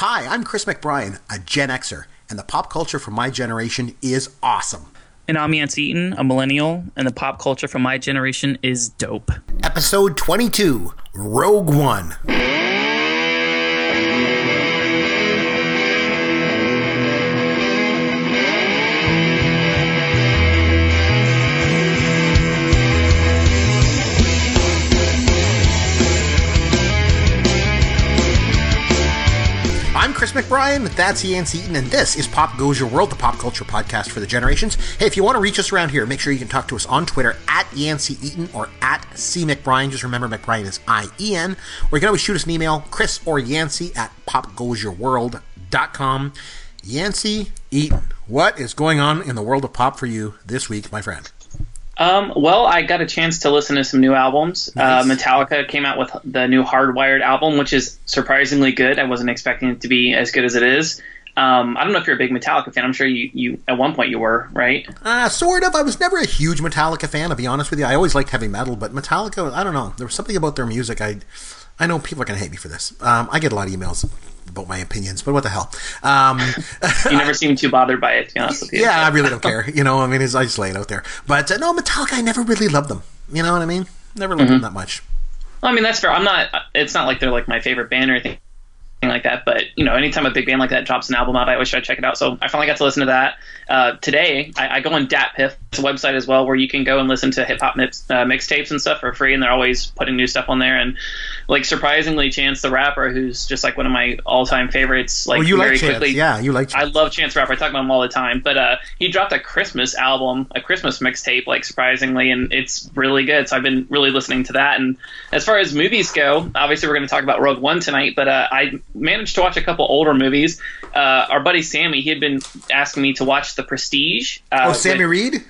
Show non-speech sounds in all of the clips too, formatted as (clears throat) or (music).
Hi, I'm Chris McBrien, a Gen Xer, and the pop culture from my generation is awesome. And I'm Yancey Eaton, a millennial, and the pop culture from my generation is dope. Episode 22 Rogue One. Chris McBrien, that's Yancey Eaton, and this is Pop Goes Your World, the pop culture podcast for the generations. Hey, if you want to reach us around here, make sure you can talk to us on Twitter at Yancey Eaton or at C McBrien. Just remember, McBrien is I E N. Or you can always shoot us an email, Chris or Yancey at popgoesyourworld.com. Yancey Eaton, what is going on in the world of pop for you this week, my friend? Um, well, I got a chance to listen to some new albums. Nice. Uh, Metallica came out with the new Hardwired album, which is surprisingly good. I wasn't expecting it to be as good as it is. Um, I don't know if you're a big Metallica fan. I'm sure you, you at one point you were, right? Uh, sort of. I was never a huge Metallica fan, to be honest with you. I always liked heavy metal, but Metallica, I don't know. There was something about their music. I, I know people are going to hate me for this. Um, I get a lot of emails about my opinions, but what the hell? Um, you never seem too bothered by it, to be honest with you. Yeah, I really don't care. You know, I mean, I just lay it out there. But uh, no, Metallica, I never really loved them. You know what I mean? Never loved mm-hmm. them that much. Well, I mean, that's fair. I'm not. It's not like they're like my favorite band or anything like that. But you know, anytime a big band like that drops an album out, I always try to check it out. So I finally got to listen to that uh, today. I, I, go on DatPiff, it's a website as well where you can go and listen to hip hop mix, uh, mixtapes and stuff for free, and they're always putting new stuff on there. And like surprisingly, Chance the Rapper, who's just like one of my all-time favorites. Like well, you very like Chance. quickly, yeah, you like. Chance. I love Chance the Rapper. I talk about him all the time. But uh, he dropped a Christmas album, a Christmas mixtape, like surprisingly, and it's really good. So I've been really listening to that. And as far as movies go, obviously we're going to talk about Rogue One tonight, but uh, I managed to watch a couple older movies. Uh, our buddy Sammy, he had been asking me to watch The Prestige. Uh, oh, Sammy with, Reed.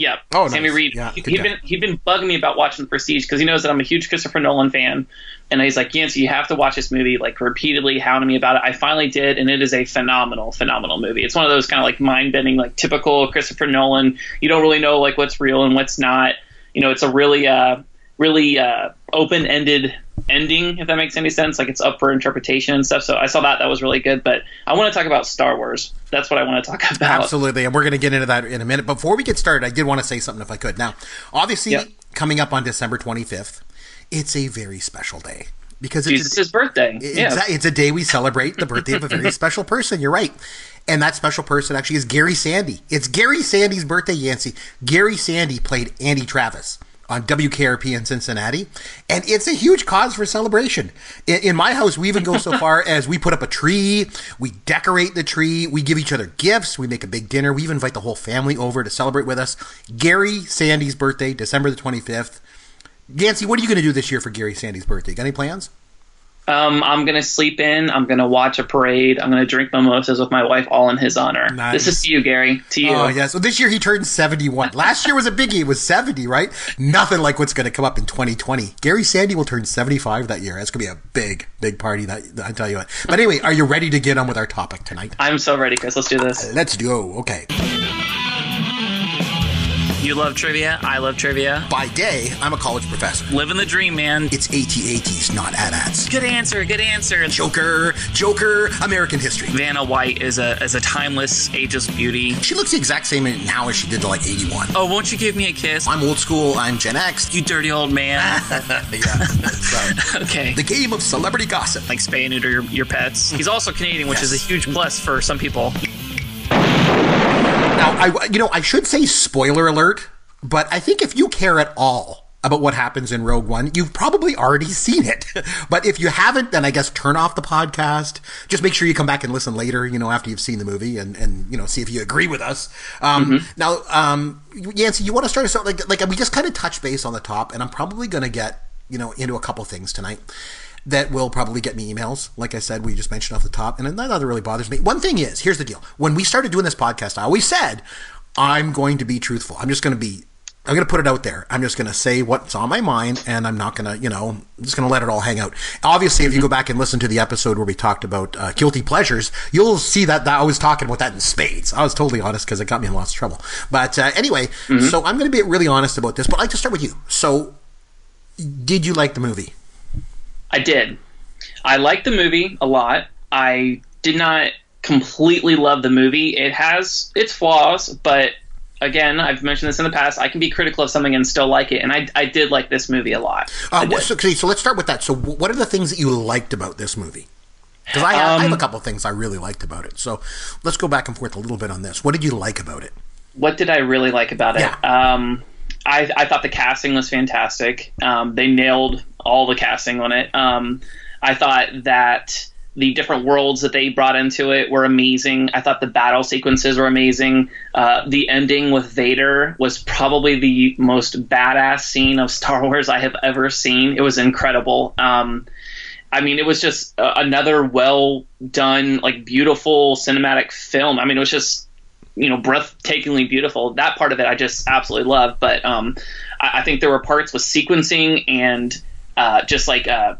Yeah. Oh, Sammy nice. Reed. Yeah, he, had been he'd been bugging me about watching The Prestige because he knows that I'm a huge Christopher Nolan fan, and he's like, Yancey, you have to watch this movie. Like repeatedly hounding me about it. I finally did, and it is a phenomenal, phenomenal movie. It's one of those kind of like mind bending, like typical Christopher Nolan. You don't really know like what's real and what's not. You know, it's a really, uh, really uh, open ended ending, if that makes any sense. Like it's up for interpretation and stuff. So I saw that. That was really good. But I want to talk about Star Wars. That's what I want to talk (laughs) about. Absolutely. And we're going to get into that in a minute. Before we get started, I did want to say something if I could. Now, obviously, yep. coming up on December 25th, it's a very special day. Because it's Jesus' a, birthday. It's, yeah. it's a day we celebrate the birthday of a very (laughs) special person. You're right. And that special person actually is Gary Sandy. It's Gary Sandy's birthday, Yancey. Gary Sandy played Andy Travis on WKRP in Cincinnati, and it's a huge cause for celebration. In, in, my house, we even go so far (laughs) as we put up a tree, we decorate the tree, we give each other gifts, we make a big dinner, we even invite the whole family over to celebrate with us. Gary Sandy's birthday, December the 25th. Yancey, what are you going to do this year for Gary Sandy's birthday? Got any plans? Um, I'm gonna sleep in. I'm gonna watch a parade. I'm gonna drink mimosas with my wife, all in his honor. Nice. This is to you, Gary. To you. Oh yeah. So this year he turned 71. Last year was a biggie. It was 70, right? Nothing like what's gonna come up in 2020. Gary Sandy will turn 75 that year. That's gonna be a big, big party. That I tell you what. But anyway, are you ready to get on with our topic tonight? I'm so ready, Chris. Let's do this. Let's go. Okay. You love trivia. I love trivia. By day, I'm a college professor. Living the dream, man. It's AT-ATs, not AT-ATs. Good answer. Good answer. Joker. Joker. American history. Vanna White is a is a timeless, ageless beauty. She looks the exact same now as she did to like 81. Oh, won't you give me a kiss? I'm old school. I'm Gen X. You dirty old man. (laughs) yeah. (laughs) okay. The game of celebrity gossip. Like spay and neuter your, your pets. He's also Canadian, which yes. is a huge plus for some people. Now, I you know I should say spoiler alert, but I think if you care at all about what happens in Rogue One, you've probably already seen it. (laughs) but if you haven't, then I guess turn off the podcast. Just make sure you come back and listen later, you know, after you've seen the movie and, and you know, see if you agree with us. Um, mm-hmm. Now, um, Yancey, you want to start us out like, like we just kind of touch base on the top, and I'm probably going to get, you know, into a couple things tonight that will probably get me emails. Like I said, we just mentioned off the top, and that other really bothers me. One thing is, here's the deal: when we started doing this podcast, I always said I'm going to be truthful. I'm just going to be. I'm going to put it out there. I'm just going to say what's on my mind, and I'm not going to, you know, I'm just going to let it all hang out. Obviously, if you go back and listen to the episode where we talked about uh, guilty pleasures, you'll see that, that, I was talking about that in spades. I was totally honest because it got me in lots of trouble. But uh, anyway, mm-hmm. so I'm going to be really honest about this. But I'd like to start with you. So, did you like the movie? I did. I liked the movie a lot. I did not completely love the movie. It has its flaws, but again, I've mentioned this in the past. I can be critical of something and still like it, and I, I did like this movie a lot. Uh, so, okay, so let's start with that. So, what are the things that you liked about this movie? Because I, um, I, have a um, couple things I really liked about it. So, let's go back and forth a little bit on this. What did you like about it? What did I really like about it? Yeah. Um, I, I thought the casting was fantastic. Um, they nailed all the casting on it. Um, I thought that the different worlds that they brought into it were amazing. I thought the battle sequences were amazing. Uh, the ending with Vader was probably the most badass scene of Star Wars I have ever seen. It was incredible. Um, I mean, it was just uh, another well done, like beautiful cinematic film. I mean, it was just you know breathtakingly beautiful. That part of it I just absolutely love. But um, I, I, think there were parts with sequencing and uh, just like uh,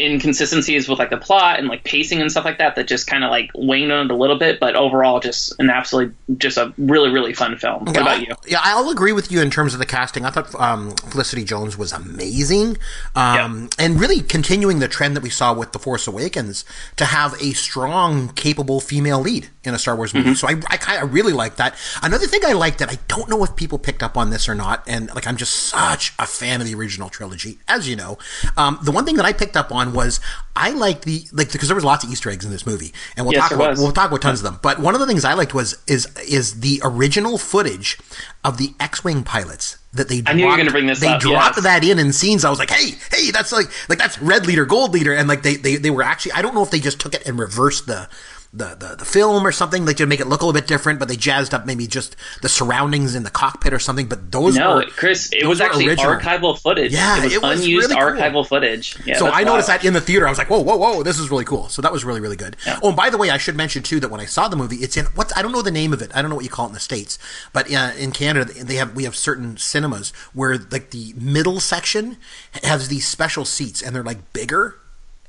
inconsistencies with like the plot and like pacing and stuff like that that just kind of like waned on it a little bit but overall just an absolutely just a really really fun film. What yeah, about you? Yeah i'll agree with you in terms of the casting. I thought um, felicity jones was amazing um, and really continuing the trend that we saw with the force awakens to have a strong capable female lead in a star wars movie. Mm-hmm. so i, I of really like that. Another thing i liked that i don't know if people picked up on this or not and like i'm just such a fan of the original trilogy as you know um, the one thing that i picked up on on was I liked the like because there was lots of Easter eggs in this movie, and we'll yes, talk about was. we'll talk about tons of them. But one of the things I liked was is is the original footage of the X-wing pilots that they. Dropped, knew you were going to bring this. They up, dropped yes. that in in scenes. I was like, hey, hey, that's like like that's red leader, gold leader, and like they they they were actually. I don't know if they just took it and reversed the the, the, the film or something like to make it look a little bit different, but they jazzed up maybe just the surroundings in the cockpit or something. But those no, were, Chris, it was actually original. archival footage. Yeah, it was, it was unused really archival cool. footage. Yeah, so I noticed that in the theater. I was like, whoa, whoa, whoa, this is really cool. So that was really, really good. Yeah. Oh, and by the way, I should mention too that when I saw the movie, it's in what I don't know the name of it. I don't know what you call it in the states, but uh, in Canada they have we have certain cinemas where like the middle section has these special seats and they're like bigger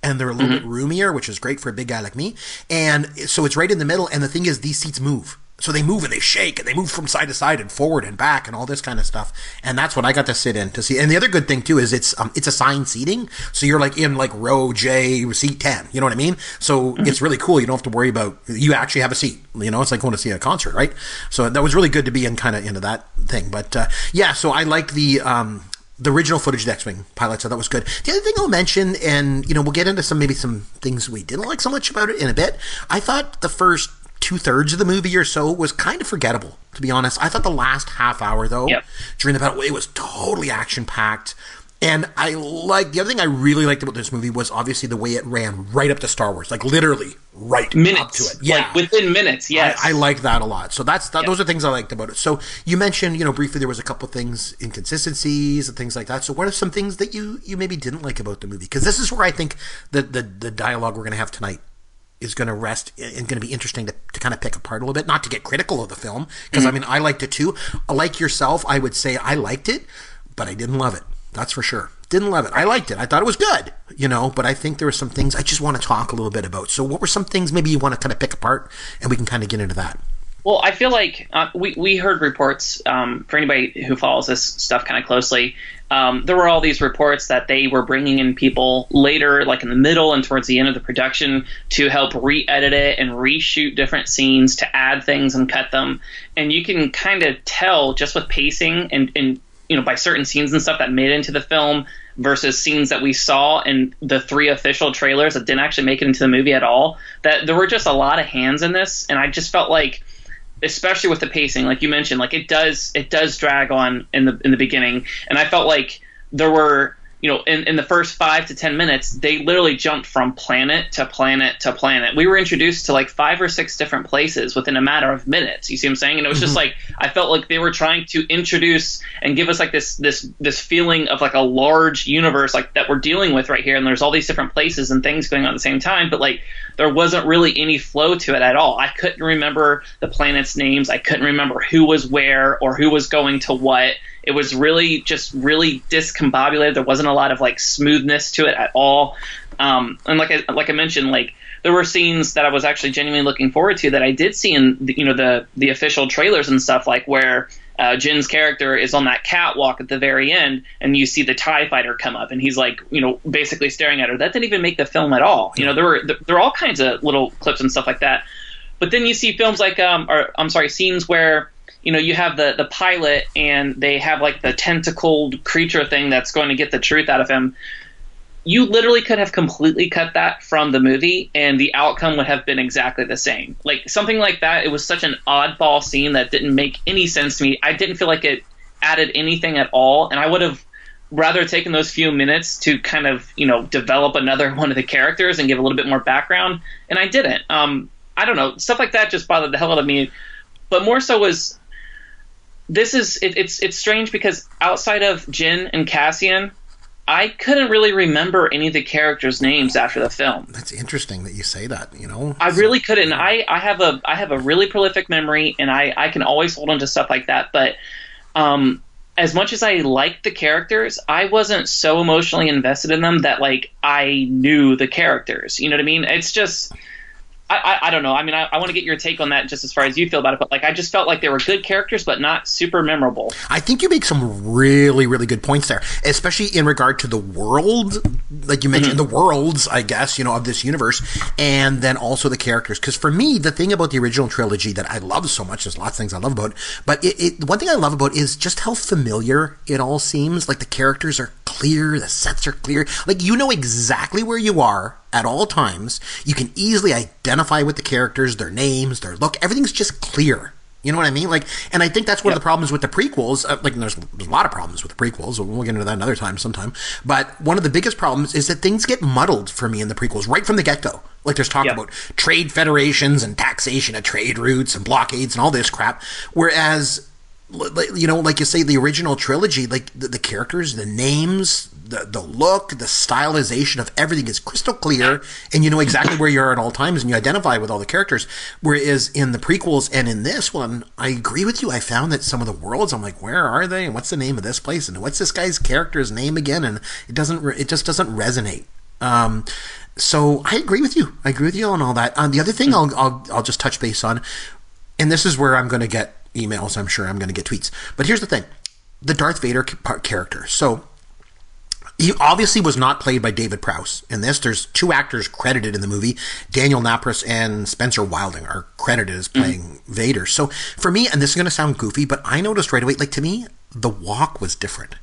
and they're a little mm-hmm. bit roomier, which is great for a big guy like me. And so it's right in the middle. And the thing is, these seats move. So they move and they shake and they move from side to side and forward and back and all this kind of stuff. And that's what I got to sit in to see. And the other good thing too is it's um, it's assigned seating, so you're like in like row J, seat ten. You know what I mean? So mm-hmm. it's really cool. You don't have to worry about you actually have a seat. You know, it's like going to see a concert, right? So that was really good to be in kind of into that thing. But uh, yeah, so I like the um, the original footage of X-wing pilots, I thought was good. The other thing I'll mention, and you know, we'll get into some maybe some things we didn't like so much about it in a bit. I thought the first two thirds of the movie or so was kind of forgettable, to be honest. I thought the last half hour though, yep. during the battle, it was totally action packed. And I like the other thing I really liked about this movie was obviously the way it ran right up to Star Wars, like literally right minutes. up to it. Yeah, like within minutes. Yes, I, I like that a lot. So that's that, those are things I liked about it. So you mentioned, you know, briefly there was a couple things inconsistencies and things like that. So what are some things that you you maybe didn't like about the movie? Because this is where I think the the, the dialogue we're going to have tonight is going to rest and going to be interesting to, to kind of pick apart a little bit. Not to get critical of the film, because mm-hmm. I mean I liked it too. Like yourself, I would say I liked it, but I didn't love it. That's for sure. Didn't love it. I liked it. I thought it was good, you know, but I think there were some things I just want to talk a little bit about. So, what were some things maybe you want to kind of pick apart and we can kind of get into that? Well, I feel like uh, we, we heard reports um, for anybody who follows this stuff kind of closely. Um, there were all these reports that they were bringing in people later, like in the middle and towards the end of the production, to help re edit it and reshoot different scenes to add things and cut them. And you can kind of tell just with pacing and, and you know by certain scenes and stuff that made it into the film versus scenes that we saw in the three official trailers that didn't actually make it into the movie at all that there were just a lot of hands in this and i just felt like especially with the pacing like you mentioned like it does it does drag on in the in the beginning. And i felt like there were you know, in, in the first five to ten minutes, they literally jumped from planet to planet to planet. We were introduced to like five or six different places within a matter of minutes. You see what I'm saying? And it was mm-hmm. just like I felt like they were trying to introduce and give us like this this this feeling of like a large universe like that we're dealing with right here. And there's all these different places and things going on at the same time, but like there wasn't really any flow to it at all. I couldn't remember the planets' names. I couldn't remember who was where or who was going to what it was really just really discombobulated. There wasn't a lot of like smoothness to it at all. Um, and like I, like I mentioned, like there were scenes that I was actually genuinely looking forward to that I did see in the, you know the the official trailers and stuff like where uh, Jyn's character is on that catwalk at the very end, and you see the Tie Fighter come up, and he's like, you know, basically staring at her. That didn't even make the film at all. You know, there were there are all kinds of little clips and stuff like that. But then you see films like, um, or I'm sorry, scenes where you know you have the the pilot and they have like the tentacled creature thing that's going to get the truth out of him you literally could have completely cut that from the movie and the outcome would have been exactly the same. Like something like that, it was such an oddball scene that didn't make any sense to me. I didn't feel like it added anything at all, and I would have rather taken those few minutes to kind of, you know, develop another (laughs) one of the characters and give a little bit more background, and I didn't. Um, I don't know, stuff like that just bothered the hell out of me. But more so was this is it, it's it's strange because outside of Jyn and Cassian, I couldn't really remember any of the characters' names after the film. That's interesting that you say that. You know, I so, really couldn't. I, I have a I have a really prolific memory, and I I can always hold on to stuff like that. But um, as much as I liked the characters, I wasn't so emotionally invested in them that like I knew the characters. You know what I mean? It's just I, I, I, don't know. I mean, I, I want to get your take on that just as far as you feel about it. But like, I just felt like they were good characters, but not super memorable. I think you make some really, really good points there, especially in regard to the world, like you mentioned, mm-hmm. the worlds, I guess, you know, of this universe, and then also the characters. Because for me, the thing about the original trilogy that I love so much, there's lots of things I love about, but it, it one thing I love about is just how familiar it all seems. Like the characters are clear, the sets are clear. Like you know exactly where you are at all times. You can easily identify with the characters, their names, their look. Everything's just clear. You know what I mean? Like, and I think that's one yep. of the problems with the prequels. Uh, like, there's, there's, a lot of problems with the prequels. We'll get into that another time, sometime. But one of the biggest problems is that things get muddled for me in the prequels right from the get go. Like, there's talk yep. about trade federations and taxation of trade routes and blockades and all this crap. Whereas you know, like you say, the original trilogy, like the, the, characters, the names, the the look, the stylization of everything is crystal clear, and you know exactly where you are at all times, and you identify with all the characters. Whereas in the prequels and in this one, I agree with you. I found that some of the worlds, I'm like, where are they, and what's the name of this place, and what's this guy's character's name again, and it doesn't, it just doesn't resonate. Um, so I agree with you. I agree with you on all that. Um, the other thing I'll, I'll I'll just touch base on, and this is where I'm going to get emails. I'm sure I'm going to get tweets. But here's the thing the Darth Vader character. So he obviously was not played by David Prowse in this. There's two actors credited in the movie. Daniel Naprous and Spencer Wilding are credited as playing mm-hmm. Vader. So for me, and this is going to sound goofy, but I noticed right away, like to me, the walk was different.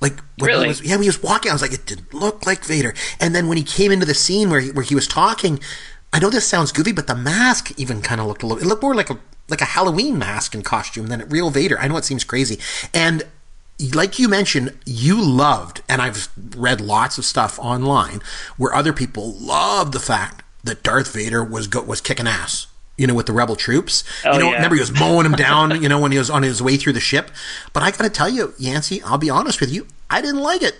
Like really? He was, yeah, when he was walking, I was like, it didn't look like Vader. And then when he came into the scene where he, where he was talking, I know this sounds goofy, but the mask even kind of looked a little. It looked more like a like a Halloween mask and costume than a real Vader. I know it seems crazy. And like you mentioned, you loved, and I've read lots of stuff online where other people loved the fact that Darth Vader was go- was kicking ass. You know, with the rebel troops. Oh, you know, yeah. remember he was mowing them down. (laughs) You know, when he was on his way through the ship. But I got to tell you, Yancey, I'll be honest with you, I didn't like it.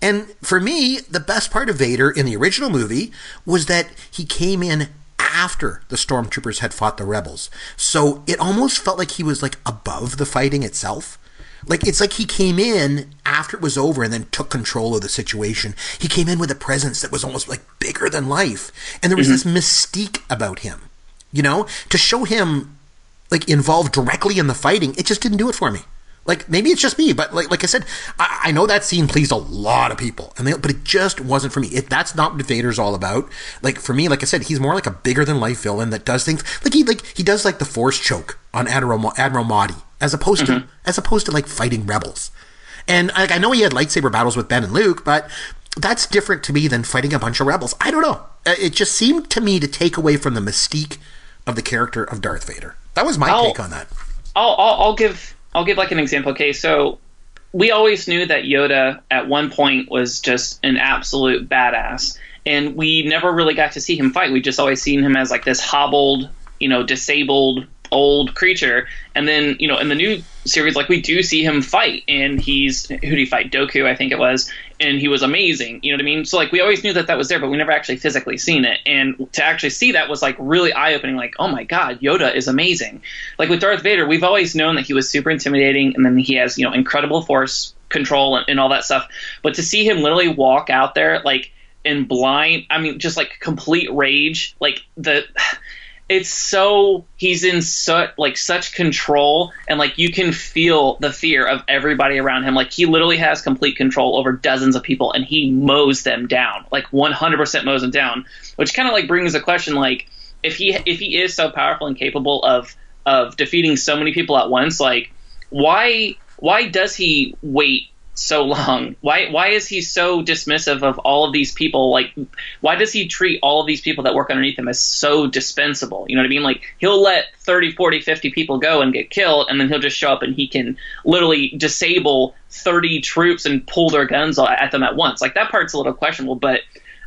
And for me, the best part of Vader in the original movie was that he came in after the stormtroopers had fought the rebels. So it almost felt like he was like above the fighting itself. Like it's like he came in after it was over and then took control of the situation. He came in with a presence that was almost like bigger than life. And there was mm-hmm. this mystique about him. You know, to show him like involved directly in the fighting, it just didn't do it for me. Like maybe it's just me, but like like I said, I, I know that scene pleased a lot of people, and they, but it just wasn't for me. It, that's not what Vader's all about. Like for me, like I said, he's more like a bigger than life villain that does things like he like he does like the Force choke on Admiral Admiral Motti as opposed mm-hmm. to as opposed to like fighting rebels. And like I know he had lightsaber battles with Ben and Luke, but that's different to me than fighting a bunch of rebels. I don't know. Uh, it just seemed to me to take away from the mystique of the character of Darth Vader. That was my I'll, take on that. I'll, I'll, I'll give I'll give like an example. Okay, so we always knew that Yoda at one point was just an absolute badass, and we never really got to see him fight. We just always seen him as like this hobbled, you know, disabled old creature. And then, you know, in the new series, like we do see him fight, and he's who did he fight? Dooku, I think it was, and he was amazing. You know what I mean? So like we always knew that that was there, but we never actually physically seen it. And to actually see that was like really eye opening. Like, oh my god, Yoda is amazing. Like with Darth Vader, we've always known that he was super intimidating, and then he has you know incredible force control and, and all that stuff. But to see him literally walk out there like in blind, I mean, just like complete rage, like the it's so he's in such like such control and like you can feel the fear of everybody around him. Like he literally has complete control over dozens of people and he mows them down. Like 100% mows them down which kind of like brings the question like if he if he is so powerful and capable of of defeating so many people at once like why why does he wait so long? Why why is he so dismissive of all of these people? Like, why does he treat all of these people that work underneath him as so dispensable? You know what I mean? Like, he'll let 30, 40, 50 people go and get killed, and then he'll just show up and he can literally disable 30 troops and pull their guns at them at once. Like, that part's a little questionable, but.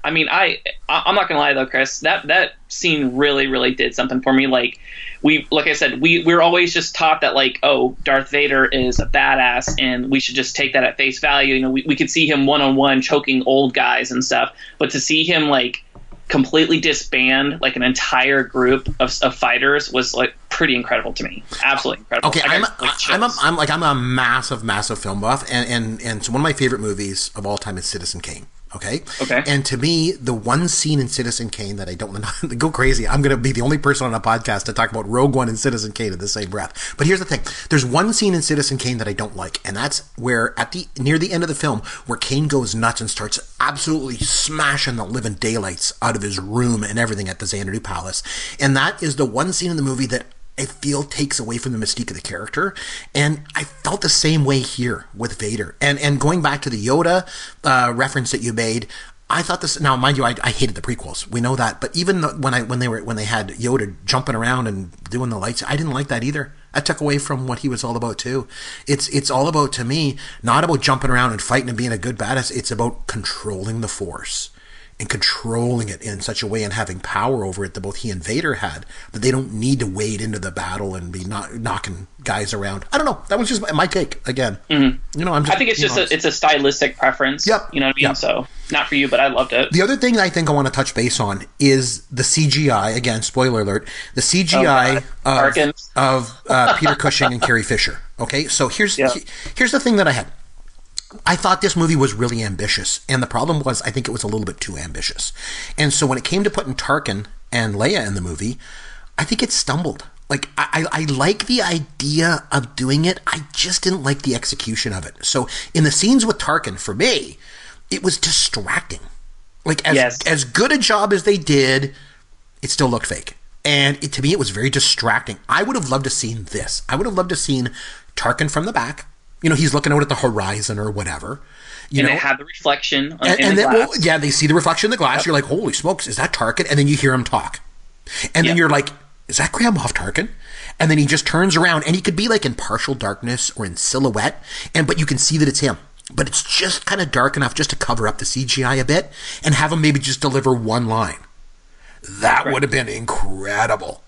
I mean, I I'm not gonna lie though, Chris. That that scene really really did something for me. Like, we like I said, we we're always just taught that like, oh, Darth Vader is a badass, and we should just take that at face value. You know, we we could see him one on one choking old guys and stuff, but to see him like completely disband like an entire group of, of fighters was like pretty incredible to me. Absolutely incredible. Okay, I'm, a, like, I'm, a, I'm like I'm a massive, massive film buff, and and and so one of my favorite movies of all time is Citizen Kane. Okay. Okay. And to me, the one scene in Citizen Kane that I don't want to (laughs) go crazy. I'm going to be the only person on a podcast to talk about Rogue One and Citizen Kane in the same breath. But here's the thing: there's one scene in Citizen Kane that I don't like, and that's where at the near the end of the film, where Kane goes nuts and starts absolutely smashing the living daylights out of his room and everything at the Xanadu Palace. And that is the one scene in the movie that I feel takes away from the mystique of the character. And I felt the same way here with Vader. And and going back to the Yoda uh, reference that you made, I thought this. Now, mind you, I, I hated the prequels. We know that. But even the, when I when they were when they had Yoda jumping around and doing the lights, I didn't like that either. I took away from what he was all about too. It's it's all about to me, not about jumping around and fighting and being a good badass. It's about controlling the Force and controlling it in such a way and having power over it that both he and Vader had that they don't need to wade into the battle and be not knocking guys around. I don't know. That was just my take again. Mm-hmm. You know, I'm. Just, I think it's just a, it's a stylistic preference. Yep. You know what I mean? Yep. So not for you, but I loved it. The other thing I think I want to touch base on is the CGI. Again, spoiler alert: the CGI oh, of, of uh, Peter Cushing and Carrie Fisher. Okay, so here's yep. here's the thing that I had. I thought this movie was really ambitious, and the problem was I think it was a little bit too ambitious. And so when it came to putting Tarkin and Leia in the movie, I think it stumbled. Like I, I like the idea of doing it, I just didn't like the execution of it. So in the scenes with Tarkin, for me, it was distracting. Like as yes. as good a job as they did, it still looked fake. And it, to me, it was very distracting. I would have loved to seen this. I would have loved to seen Tarkin from the back you know, he's looking out at the horizon or whatever. You and know, they have the reflection on, and, and the then, well, yeah, they see the reflection in the glass. Yep. You're like, holy smokes, is that Tarkin? And then you hear him talk, and yep. then you're like, is that Grand Moff Tarkin? And then he just turns around, and he could be like in partial darkness or in silhouette, and but you can see that it's him. But it's just kind of dark enough just to cover up the CGI a bit, and have him maybe just deliver one line. That right. would have been incredible.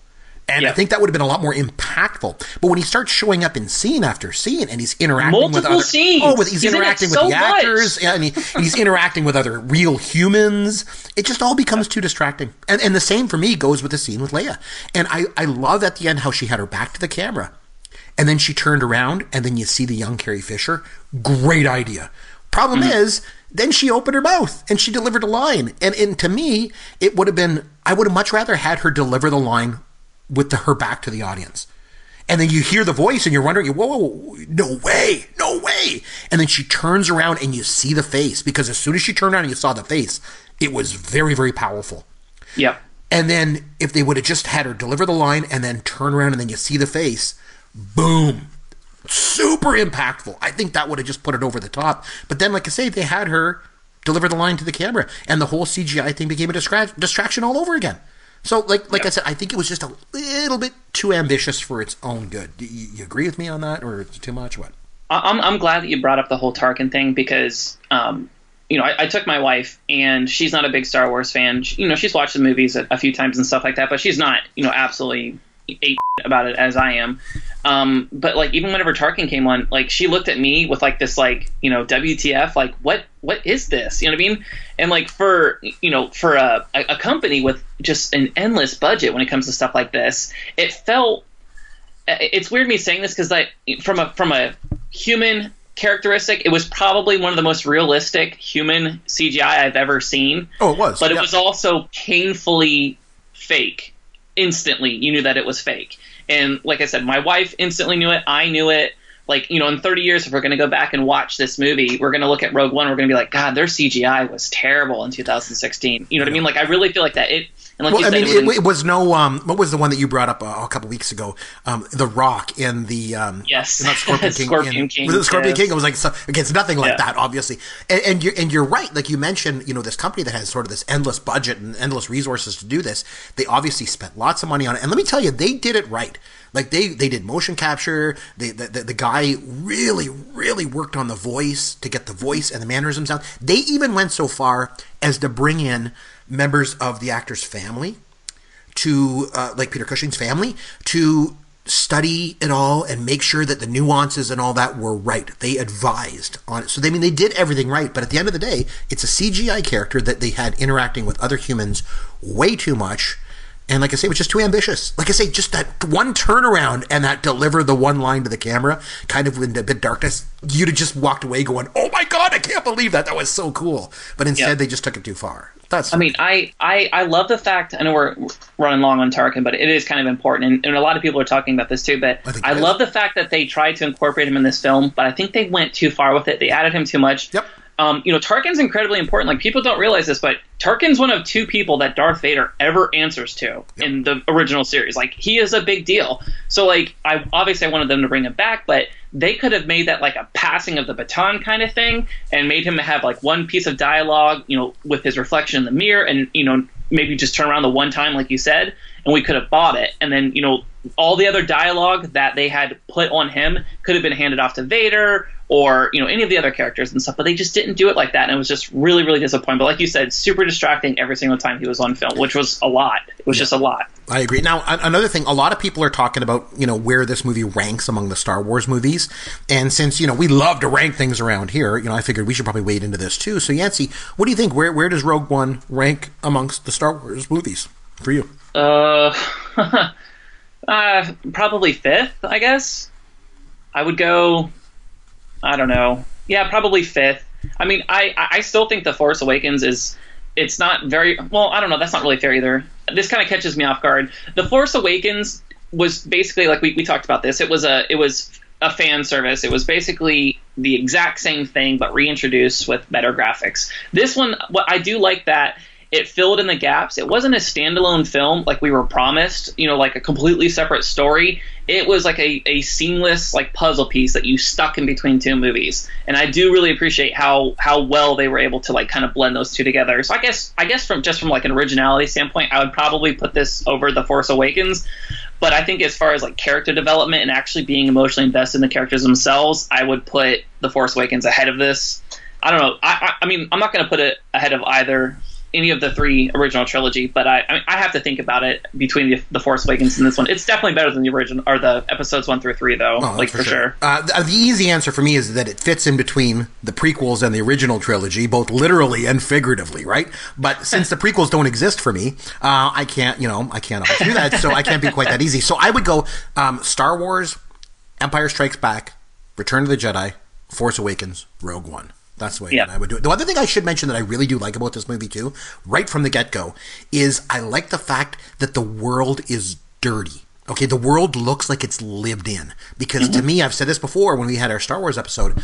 And I think that would have been a lot more impactful. But when he starts showing up in scene after scene and he's interacting Multiple with other scenes. oh, with, he's, he's interacting with so the actors and, he, he's interacting with other real humans, it just all becomes too distracting. And and the same for me goes with the scene with Leia. And I I love at the end how she had her back to the camera, and then she turned around and then you see the young Carrie Fisher. Great idea. Problem mm-hmm. is, then she opened her mouth and she delivered a line. And, and to me, it would have been, I would have much rather had her deliver the line with the, her back to the audience. And then you hear the voice and you're wondering, whoa, whoa, no way, no way. And then she turns around and you see the face because as soon as she turned around and you saw the face, it was very, very powerful. Yeah. And then if they would have just had her deliver the line and then turn around and then you see the face, boom. Super impactful. I think that would have just put it over the top. But then, like I say, they had her deliver the line to the camera and the whole CGI thing became a distra- distraction all over again. So, like like I said, I think it was just a little bit too ambitious for its own good. Do you, you agree with me on that, or too much? What? I'm I'm glad that you brought up the whole Tarkin thing because, um, you know, I, I, took my wife and she's not a big Star Wars fan. She, you know, she's watched the movies a, a, few times and stuff like that, but she's not, you know, absolutely eight about it as I am. Um, but like even whenever Tarkin came on, like she looked at me with like this like you know WTF like what what is this you know what I mean? And like for you know for a, a company with just an endless budget when it comes to stuff like this, it felt it's weird me saying this because like from a from a human characteristic, it was probably one of the most realistic human CGI I've ever seen. Oh, it was. But yeah. it was also painfully fake instantly you knew that it was fake. And like I said, my wife instantly knew it. I knew it. Like, you know, in 30 years, if we're going to go back and watch this movie, we're going to look at Rogue One. We're going to be like, God, their CGI was terrible in 2016. You know what I mean? Like, I really feel like that. It, like well, said, I mean, it, was, it, it was no. Um, what was the one that you brought up uh, a couple weeks ago? Um, the Rock in the um, yes, not Scorpion (laughs) King. Scorpion in, King. Was it Scorpion yes. King? It was like so, okay, it's nothing like Yeah. that, obviously. And, and you're and you're right. Like you mentioned, you know, this company that has sort of this endless budget and endless resources to do this. They obviously spent lots of money on it. And let me tell you, they did it right. Like they they did motion capture. They, the, the the guy really really worked on the voice to get the voice and the mannerisms down. They even went so far as to bring in members of the actor's family to uh, like Peter Cushing's family to study it all and make sure that the nuances and all that were right. They advised on it. So they I mean they did everything right, but at the end of the day, it's a CGI character that they had interacting with other humans way too much. And like I say, it was just too ambitious. Like I say, just that one turnaround and that deliver the one line to the camera, kind of in a bit darkness, you'd have just walked away going, "Oh my god, I can't believe that! That was so cool." But instead, Yeah. they just took it too far. That's I mean, I, I, I love the fact. I know we're running long on Tarkin, but it is kind of important, and, and a lot of people are talking about this too. But I I, love the fact that they tried to incorporate him in this film, but I think they went too far with it. They added him too much. Yep. Um, you know, Tarkin's incredibly important. Like people don't realize this, but Tarkin's one of two people that Darth Vader ever answers to in the original series. Like he is a big deal. So like, I obviously I wanted them to bring him back, but they could have made that like a passing of the baton kind of thing, and made him have like one piece of dialogue, you know, with his reflection in the mirror, and you know, maybe just turn around the one time, like you said, and we could have bought it, and then you know, all the other dialogue that they had put on him could have been handed off to Vader or you know any of the other characters and stuff, but they just didn't do it like that, and it was just really, really disappointing. But like you said, super distracting every single time he was on film, which was a lot. It was just a lot. I agree. Now, another thing, a lot of people are talking about, you know, where this movie ranks among the Star Wars movies. And since, you know, we love to rank things around here, you know, I figured we should probably wade into this too. So, Yancey, what do you think? Where, where does Rogue One rank amongst the Star Wars movies for you? Uh, (laughs) uh, probably fifth, I guess. I would go. I don't know. Yeah, probably fifth. I mean, I I still think the Force Awakens is. It's not very well. I don't know. That's not really fair either. This kind of catches me off guard. The Force Awakens was basically like we, we talked about this. It was a it was a fan service. It was basically the exact same thing but reintroduced with better graphics. This one, what I do like that it filled in the gaps. It wasn't a standalone film like we were promised, you know, like a completely separate story. It was like a, a seamless like puzzle piece that you stuck in between two movies. And I do really appreciate how how well they were able to like kind of blend those two together. So I guess I guess from just from like an originality standpoint, I would probably put this over The Force Awakens. But I think as far as like character development and actually being emotionally invested in the characters themselves, I would put The Force Awakens ahead of this. I don't know. I, I, I mean, I'm not going to put it ahead of either any of the three original trilogy, but I I, mean, I have to think about it between the, the Force Awakens and this one. It's definitely better than the original or the episodes one through three, though. Oh, like for sure. Uh, the, the easy answer for me is that it fits in between the prequels and the original trilogy, both literally and figuratively, right? But (laughs) since the prequels don't exist for me, uh, I can't, you know, I can't always do that, so I can't be quite that easy. So I would go um, Star Wars, Empire Strikes Back, Return of the Jedi, Force Awakens, Rogue One. That's the way Yeah. I would do it. The other thing I should mention that I really do like about this movie too, right from the get go, is I like the fact that the world is dirty. Okay, the world looks like it's lived in. Because to mm-hmm. me, I've said this before when we had our Star Wars episode,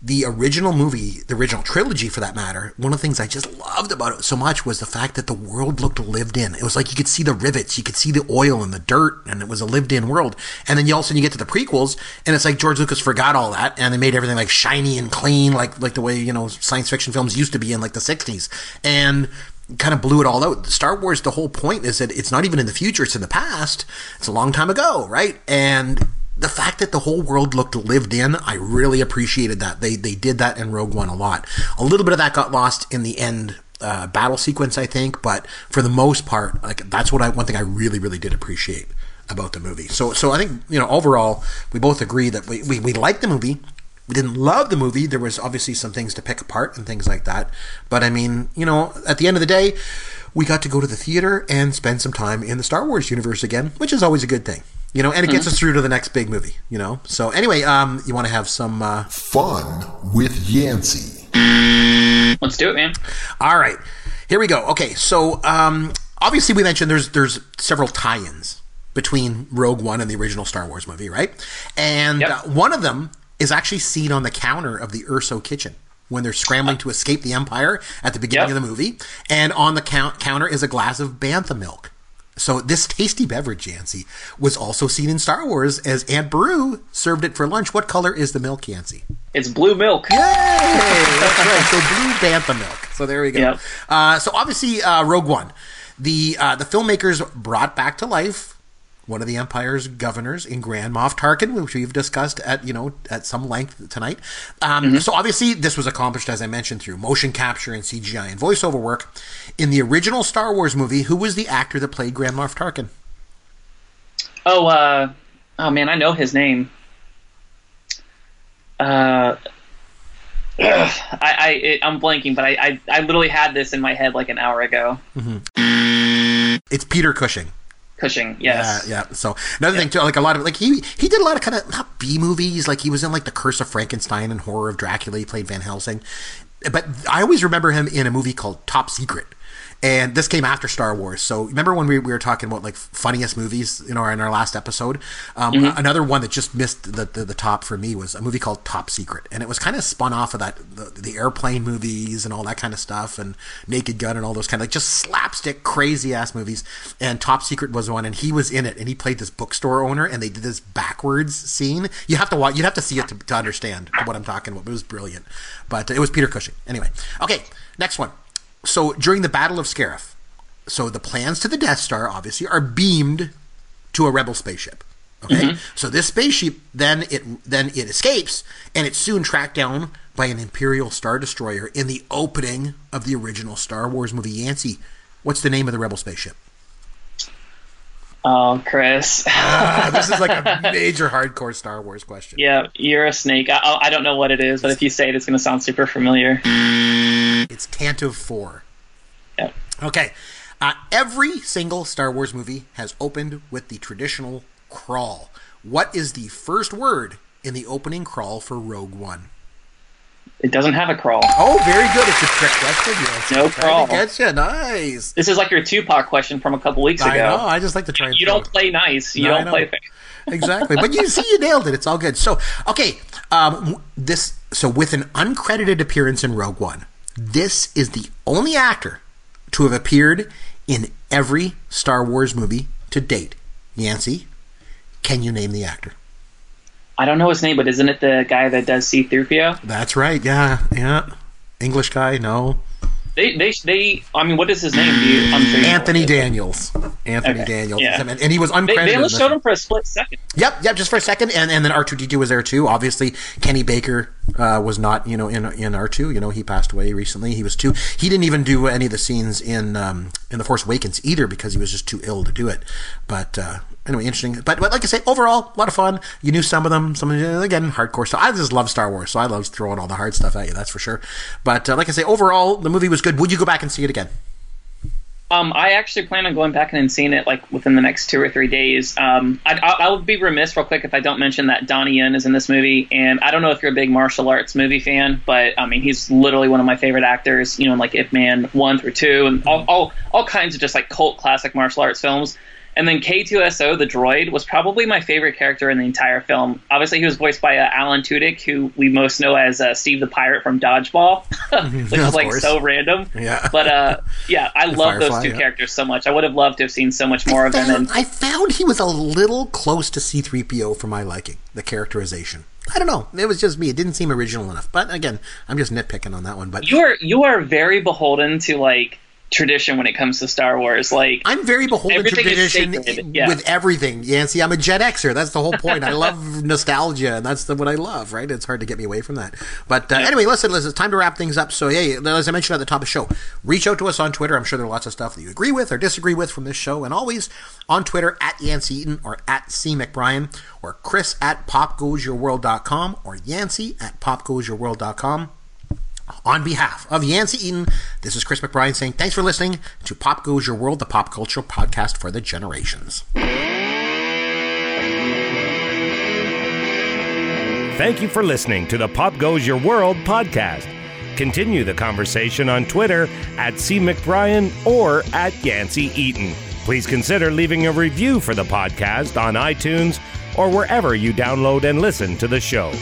the original movie, the original trilogy for that matter, one of the things I just loved about it so much was the fact that the world looked lived in. It was like you could see the rivets, you could see the oil and the dirt, and it was a lived in world. And then you all of a sudden you get to the prequels, and it's like George Lucas forgot all that, and they made everything like shiny and clean, like like the way, you know, science fiction films used to be in like the 60s. And kind of blew it all out. Star Wars, the whole point is that it's not even in the future, it's in the past. It's a long time ago, right? And the fact that the whole world looked lived in, I really appreciated that. They they did that in Rogue One a lot. A little bit of that got lost in the end uh, battle sequence, I think, but for the most part, like that's what I one thing I really really did appreciate about the movie. So so I think you know overall we both agree that we we, we liked the movie. We didn't love the movie. There was obviously some things to pick apart and things like that. But I mean, you know, at the end of the day, we got to go to the theater and spend some time in the Star Wars universe again, which is always a good thing. You know, and it gets us through to the next big movie, you know? So anyway, um, you want to have some uh, Fun with Yancey. Let's do it, man. All right. Here we go. Okay, so um, obviously we mentioned there's there's several tie-ins between Rogue One and the original Star Wars movie, right? And yep. uh, one of them is actually seen on the counter of the Erso kitchen when they're scrambling to escape the Empire at the beginning yep. of the movie. And on the count- counter is a glass of Bantha milk. So this tasty beverage, Yancey, was also seen in Star Wars as Aunt Beru served it for lunch. What color is the milk, Yancey? It's blue milk. Yay! That's right. So blue bantha milk. So there we go. Yep. Uh, so obviously, uh, Rogue One, the uh, the filmmakers brought back to life one of the Empire's governors in Grand Moff Tarkin, which we've discussed at you know at some length tonight. Um, mm-hmm. So obviously, this was accomplished, as I mentioned, through motion capture and CGI and voiceover work. In the original Star Wars movie, who was the actor that played Grand Moff Tarkin? Oh, uh, oh man, I know his name. Uh, (clears throat) I, I it, I'm blanking, but I, I, I literally had this in my head like an hour ago. Mm-hmm. It's Peter Cushing. Cushing, yes. Yeah, yeah. So another yeah. thing too, like a lot of like he he did a lot of kind of not B movies. Like he was in like the Curse of Frankenstein and Horror of Dracula. He played Van Helsing, but I always remember him in a movie called Top Secret and this came after Star Wars. So remember when we, we were talking about like funniest movies, you know, in our last episode? Um, mm-hmm. Another one that just missed the, the, the top for me was a movie called Top Secret, and it was kind of spun off of that the, the airplane movies and all that kind of stuff, and Naked Gun and all those kind of like just slapstick crazy ass movies. And Top Secret was one, and he was in it, and he played this bookstore owner, and they did this backwards scene. You have to watch, you'd have to see it to, to understand what I'm talking about. It was brilliant, but it was Peter Cushing. Anyway, okay, next one so during the Battle of Scarif, so the plans to the Death Star obviously are beamed to a rebel spaceship. Okay, mm-hmm. so this spaceship then it then it escapes and it's soon tracked down by an Imperial Star Destroyer in the opening of the original Star Wars movie. Yancey, what's the name of the rebel spaceship? Oh, Chris. (laughs) ah, this is like a (laughs) major hardcore Star Wars question. Yeah, you're a snake. I, I don't know what it is, but if you say it, it's going to sound super familiar. It's Tantive 4. Yeah. Okay. Uh, every single Star Wars movie has opened with the traditional crawl. What is the first word in the opening crawl for Rogue One? It doesn't have a crawl. Oh, very good. It's a trick question. Yes. No crawl. Get you. Nice. This is like your Tupac question from a couple weeks ago. I know. I just like to try. you don't play nice. You no, don't play fair. (laughs) exactly. But you see, you nailed it. It's all good. So, okay. Um, this. So, with an uncredited appearance in Rogue One, this is the only actor to have appeared in every Star Wars movie to date. Yancey, can you name the actor? I don't know his name, but isn't it the guy that does C-3PO? That's right. Yeah, yeah. English guy. No. They, they, they. I mean, what is his name? You, sure Anthony Daniels. Anthony okay. Daniels. Yeah. And, and, he was uncredited. They, they only showed him for a split second. Yep, yep, just for a second, and and then R two D two was there too. Obviously, Kenny Baker uh, was not, you know, in in R two. You know, he passed away recently. He was too. He didn't even do any of the scenes in um, in the Force Awakens either because he was just too ill to do it. But uh, anyway, interesting. But, but like I say, overall, a lot of fun. You knew some of them. Some of them, again, hardcore stuff. I just love Star Wars, so I love throwing all the hard stuff at you. That's for sure. But uh, like I say, overall, the movie was good. Would you go back and see it again? Um, I actually plan on going back and seeing it like within the next two or three days. Um, I, I, will be remiss real quick if I don't mention that Donnie Yen is in this movie, and I don't know if you're a big martial arts movie fan, but I mean he's literally one of my favorite actors. You know, in like Ip Man one through two, and all, all all kinds of just like cult classic martial arts films. And then K2SO, the droid, was probably my favorite character in the entire film. Obviously, he was voiced by uh, Alan Tudyk, who we most know as uh, Steve the Pirate from Dodgeball, (laughs) (laughs) which is like course. so random. Yeah. But uh, yeah, I love Firefly, those two yeah. characters so much. I would have loved to have seen so much more I of found, them. And I found he was a little close to C3PO for my liking, the characterization. I don't know. It was just me. It didn't seem original enough. But again, I'm just nitpicking on that one. But you are you are very beholden to like tradition when it comes to Star Wars. Like I'm very beholden to tradition yeah. with everything. Yancey, I'm a Gen Xer. That's the whole point. I love (laughs) nostalgia, and that's the, what I love. Right? It's hard to get me away from that. But uh, yeah. anyway, listen, listen. It's time to wrap things up. So hey, as I mentioned at the top of the show, reach out to us on Twitter. I'm sure there are lots of stuff that you agree with or disagree with from this show, and always on Twitter at Yancey Eaton or at C McBrien or Chris at PopGoesYourWorld.com or Yancey at PopGoesYourWorld.com. On behalf of Yancey Eaton, this is Chris McBrien saying thanks for listening to Pop Goes Your World, the pop culture podcast for the generations. Thank you for listening to the Pop Goes Your World podcast. Continue the conversation on Twitter at C. McBrien or at Yancey Eaton. Please consider leaving a review for the podcast on iTunes or wherever you download and listen to the show.